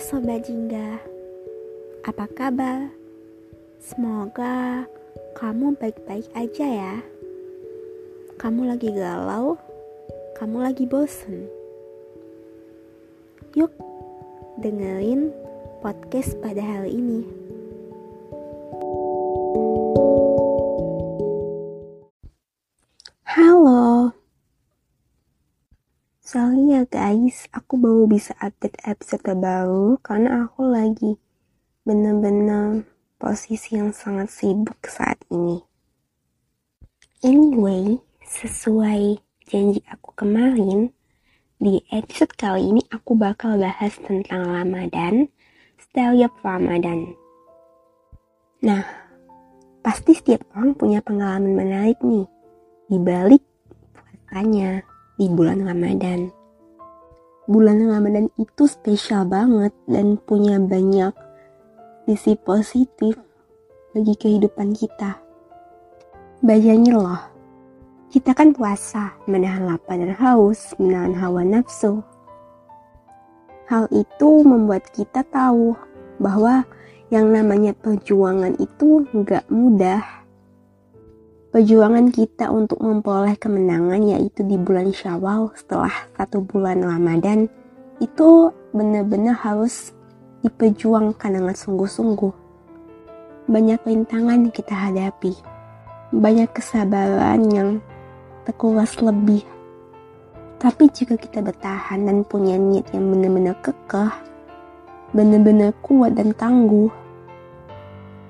Sobat Jingga, apa kabar? Semoga kamu baik-baik aja ya. Kamu lagi galau, kamu lagi bosen. Yuk, dengerin podcast pada hari ini. Aku baru bisa update episode terbaru karena aku lagi bener-bener posisi yang sangat sibuk saat ini. Anyway, sesuai janji aku kemarin, di episode kali ini aku bakal bahas tentang Ramadan, setiap Ramadan. Nah, pasti setiap orang punya pengalaman menarik nih, di balik puasanya di bulan Ramadan. Bulan Ramadan itu spesial banget dan punya banyak sisi positif bagi kehidupan kita. Bayangin loh, kita kan puasa, menahan lapar dan haus, menahan hawa nafsu. Hal itu membuat kita tahu bahwa yang namanya perjuangan itu nggak mudah Perjuangan kita untuk memperoleh kemenangan yaitu di bulan Syawal setelah satu bulan Ramadan itu benar-benar harus diperjuangkan dengan sungguh-sungguh. Banyak rintangan yang kita hadapi, banyak kesabaran yang terkuras lebih. Tapi jika kita bertahan dan punya niat yang benar-benar kekeh, benar-benar kuat dan tangguh,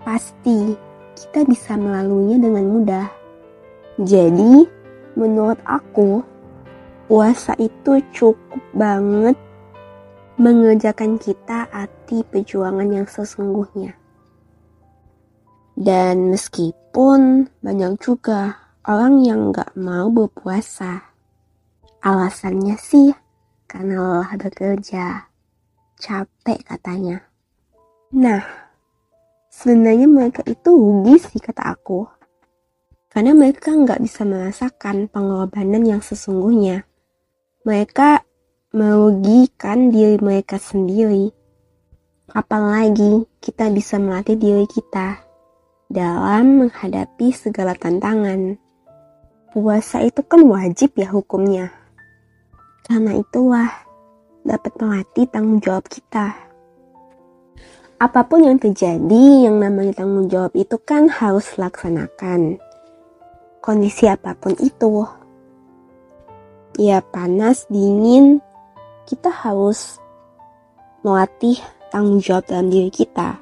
pasti kita bisa melaluinya dengan mudah. Jadi, menurut aku, puasa itu cukup banget mengerjakan kita arti perjuangan yang sesungguhnya. Dan meskipun banyak juga orang yang gak mau berpuasa, alasannya sih karena lelah bekerja, capek katanya. Nah, sebenarnya mereka itu rugi sih kata aku. Karena mereka nggak bisa merasakan pengorbanan yang sesungguhnya. Mereka merugikan diri mereka sendiri. Apalagi kita bisa melatih diri kita dalam menghadapi segala tantangan. Puasa itu kan wajib ya hukumnya. Karena itulah dapat melatih tanggung jawab kita apa pun yang terjadi, yang namanya tanggung jawab itu kan harus laksanakan. Kondisi apa pun itu. Ya panas, dingin, kita harus melatih tanggung jawab dalam diri kita.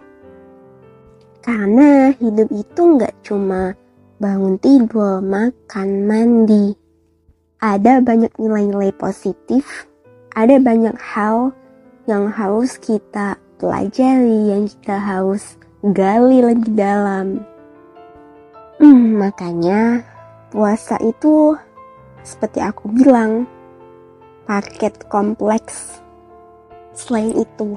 Karena hidup itu nggak cuma bangun tidur, makan, mandi. Ada banyak nilai-nilai positif, ada banyak hal yang harus kita pelajari, yang kita harus gali lebih dalam. Hmm, makanya puasa itu seperti aku bilang, paket kompleks. Selain itu,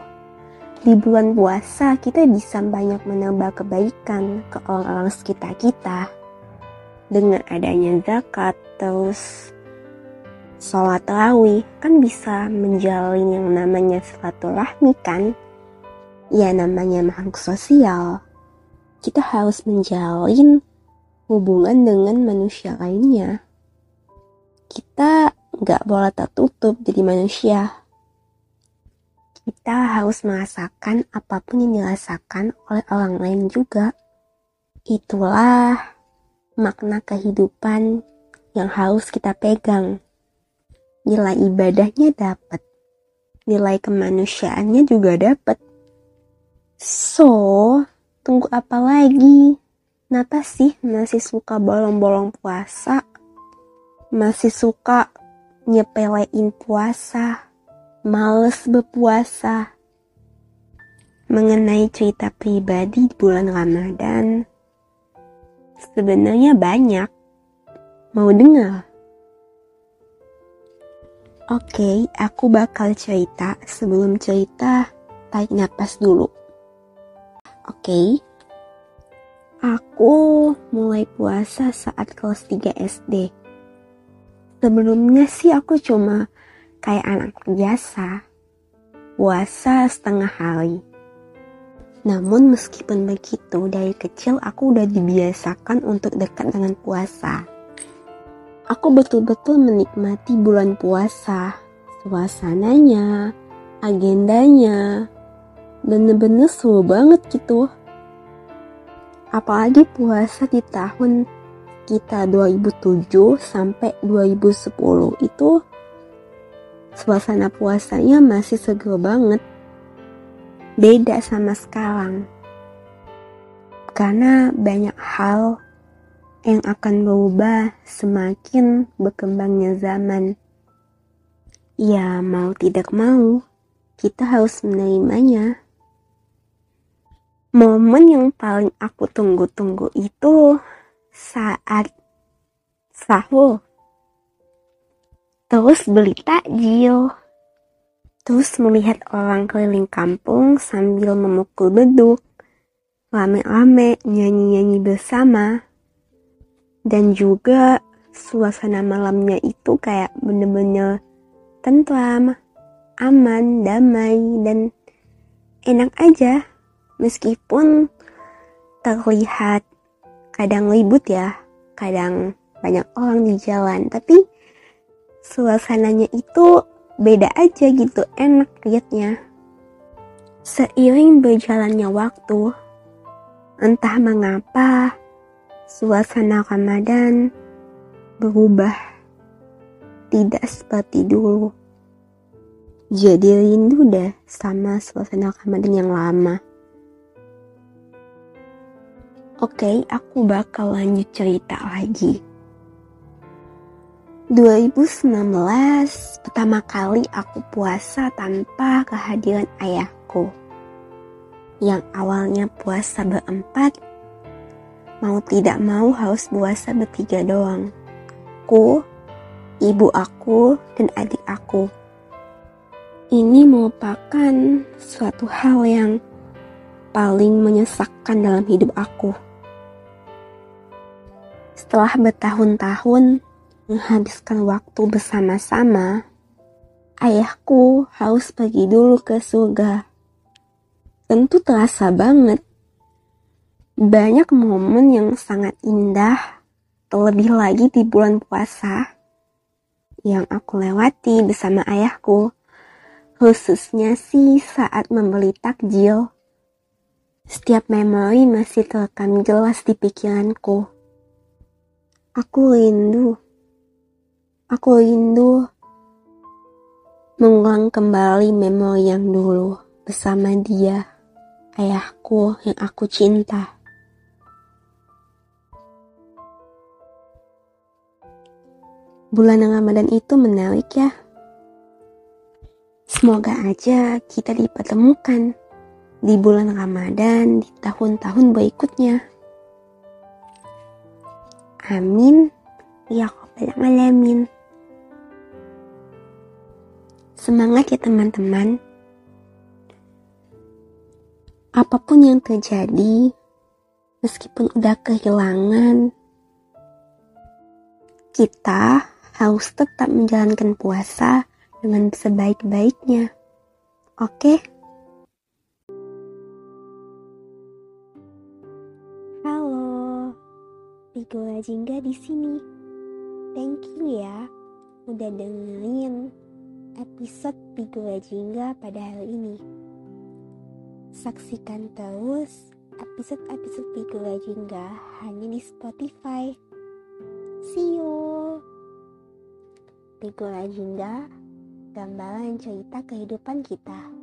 di bulan puasa kita bisa banyak menambah kebaikan ke orang-orang sekitar kita. Dengan adanya zakat, terus sholat tarawih kan bisa menjalin yang namanya silaturahmi kan ya namanya makhluk sosial, kita harus menjalin hubungan dengan manusia lainnya. Kita nggak boleh tertutup jadi manusia. Kita harus merasakan apa pun yang dirasakan oleh orang lain juga. Itulah makna kehidupan yang harus kita pegang. Nilai ibadahnya dapat, nilai kemanusiaannya juga dapat So, tunggu apa lagi? Kenapa sih masih suka bolong-bolong puasa? Masih suka nyepelein puasa? Males berpuasa? Mengenai cerita pribadi di bulan Ramadan, sebenarnya banyak. Mau dengar? Oke, aku bakal cerita. Sebelum cerita, tarik napas dulu. Oke. Okay. Aku mulai puasa saat kelas 3 SD. Sebelumnya sih aku cuma kayak anak biasa. puasa setengah hari. Namun meskipun begitu, dari kecil aku udah dibiasakan untuk dekat dengan puasa. Aku betul-betul menikmati bulan puasa, suasananya, agendanya, bener-bener seru banget gitu. Apalagi puasa di tahun kita 2007 sampai 2010 itu suasana puasanya masih seger banget. Beda sama sekarang. Karena banyak hal yang akan berubah semakin berkembangnya zaman. Ya mau tidak mau, kita harus menerimanya. Momen yang paling aku tunggu-tunggu itu saat sahur. Terus beli takjil. Terus melihat orang keliling kampung sambil memukul beduk. Rame-rame nyanyi-nyanyi bersama. Dan juga suasana malamnya itu kayak bener-bener tentram, aman, damai, dan enak aja meskipun terlihat kadang ribut ya, kadang banyak orang di jalan, tapi suasananya itu beda aja gitu, enak liatnya. Seiring berjalannya waktu, entah mengapa suasana Ramadan berubah, tidak seperti dulu. Jadi rindu deh sama suasana Ramadan yang lama. Oke, aku bakal lanjut cerita lagi. 2019 pertama kali aku puasa tanpa kehadiran ayahku. Yang awalnya puasa berempat, mau tidak mau harus puasa bertiga doang. Aku, ibu aku, dan adik aku. Ini merupakan suatu hal yang paling menyesakkan dalam hidup aku setelah bertahun-tahun menghabiskan waktu bersama-sama, ayahku harus pergi dulu ke surga. Tentu terasa banget. Banyak momen yang sangat indah, terlebih lagi di bulan puasa, yang aku lewati bersama ayahku, khususnya sih saat membeli takjil. Setiap memori masih terekam jelas di pikiranku. Aku rindu. Aku rindu mengulang kembali memori yang dulu bersama dia, ayahku yang aku cinta. Bulan Ramadan itu menarik ya. Semoga aja kita dipertemukan di bulan Ramadan di tahun-tahun berikutnya. Amin. Ya Rabbal Alamin. Semangat ya teman-teman. Apa pun yang terjadi, meskipun udah kehilangan, kita harus tetap menjalankan puasa dengan sebaik-baiknya. Oke? Pigola Jingga di sini. Thank you ya udah dengerin episode Pigola Jingga pada hari ini. Saksikan terus episode-episode Pigola Jingga hanya di Spotify. See you. Pigola Jingga, gambaran cerita kehidupan kita.